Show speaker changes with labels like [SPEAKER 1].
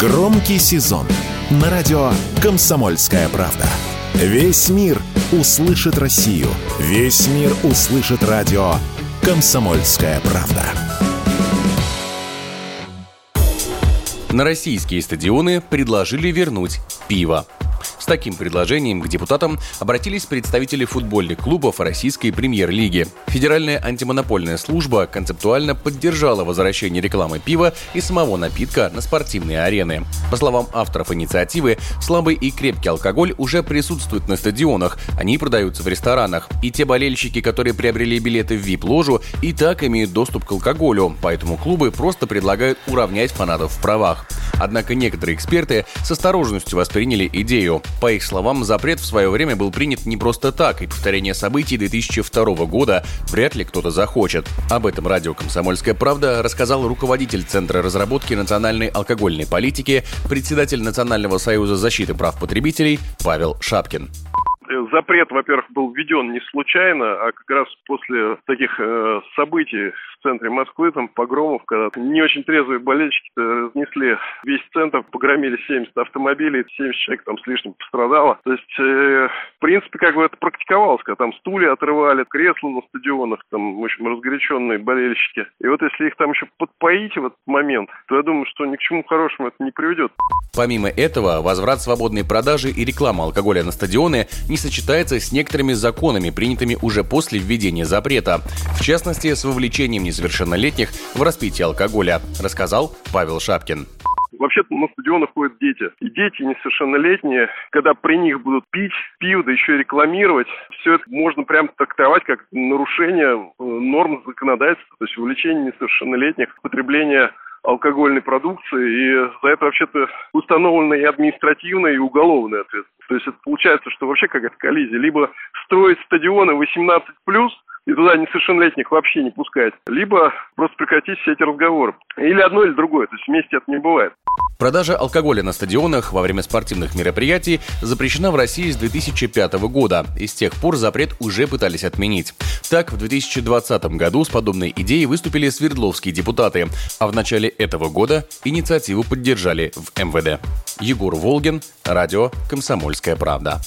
[SPEAKER 1] Громкий сезон на радио «Комсомольская правда». Весь мир услышит Россию. Весь мир услышит радио «Комсомольская правда».
[SPEAKER 2] На российские стадионы предложили вернуть пиво таким предложением к депутатам обратились представители футбольных клубов российской премьер-лиги. Федеральная антимонопольная служба концептуально поддержала возвращение рекламы пива и самого напитка на спортивные арены. По словам авторов инициативы, слабый и крепкий алкоголь уже присутствует на стадионах, они продаются в ресторанах. И те болельщики, которые приобрели билеты в VIP-ложу, и так имеют доступ к алкоголю, поэтому клубы просто предлагают уравнять фанатов в правах. Однако некоторые эксперты с осторожностью восприняли идею. По их словам, запрет в свое время был принят не просто так, и повторение событий 2002 года вряд ли кто-то захочет. Об этом радио «Комсомольская правда» рассказал руководитель Центра разработки национальной алкогольной политики, председатель Национального союза защиты прав потребителей Павел Шапкин
[SPEAKER 3] запрет, во-первых, был введен не случайно, а как раз после таких э, событий в центре Москвы, там, погромов, когда не очень трезвые болельщики разнесли весь центр, погромили 70 автомобилей, 70 человек там с лишним пострадало. То есть, э, в принципе, как бы это практиковалось, когда там стулья отрывали, кресла на стадионах, там, общем, разгоряченные болельщики. И вот если их там еще подпоить в этот момент, то я думаю, что ни к чему хорошему это не приведет.
[SPEAKER 2] Помимо этого, возврат свободной продажи и реклама алкоголя на стадионы не сочетается с некоторыми законами, принятыми уже после введения запрета. В частности, с вовлечением несовершеннолетних в распитие алкоголя, рассказал Павел Шапкин.
[SPEAKER 3] Вообще-то на стадионы ходят дети. И дети несовершеннолетние, когда при них будут пить пиво, да еще и рекламировать, все это можно прям трактовать как нарушение э, норм законодательства, то есть увлечение несовершеннолетних, потребление алкогольной продукции, и за это вообще-то установлена и административная, и уголовная ответственность. То есть это получается, что вообще какая-то коллизия. Либо строить стадионы 18+, и туда несовершеннолетних вообще не пускать, либо просто прекратить все эти разговоры. Или одно, или другое, то есть вместе это не бывает.
[SPEAKER 2] Продажа алкоголя на стадионах во время спортивных мероприятий запрещена в России с 2005 года, и с тех пор запрет уже пытались отменить. Так, в 2020 году с подобной идеей выступили свердловские депутаты, а в начале этого года инициативу поддержали в МВД. Егор Волгин, радио «Комсомольская правда».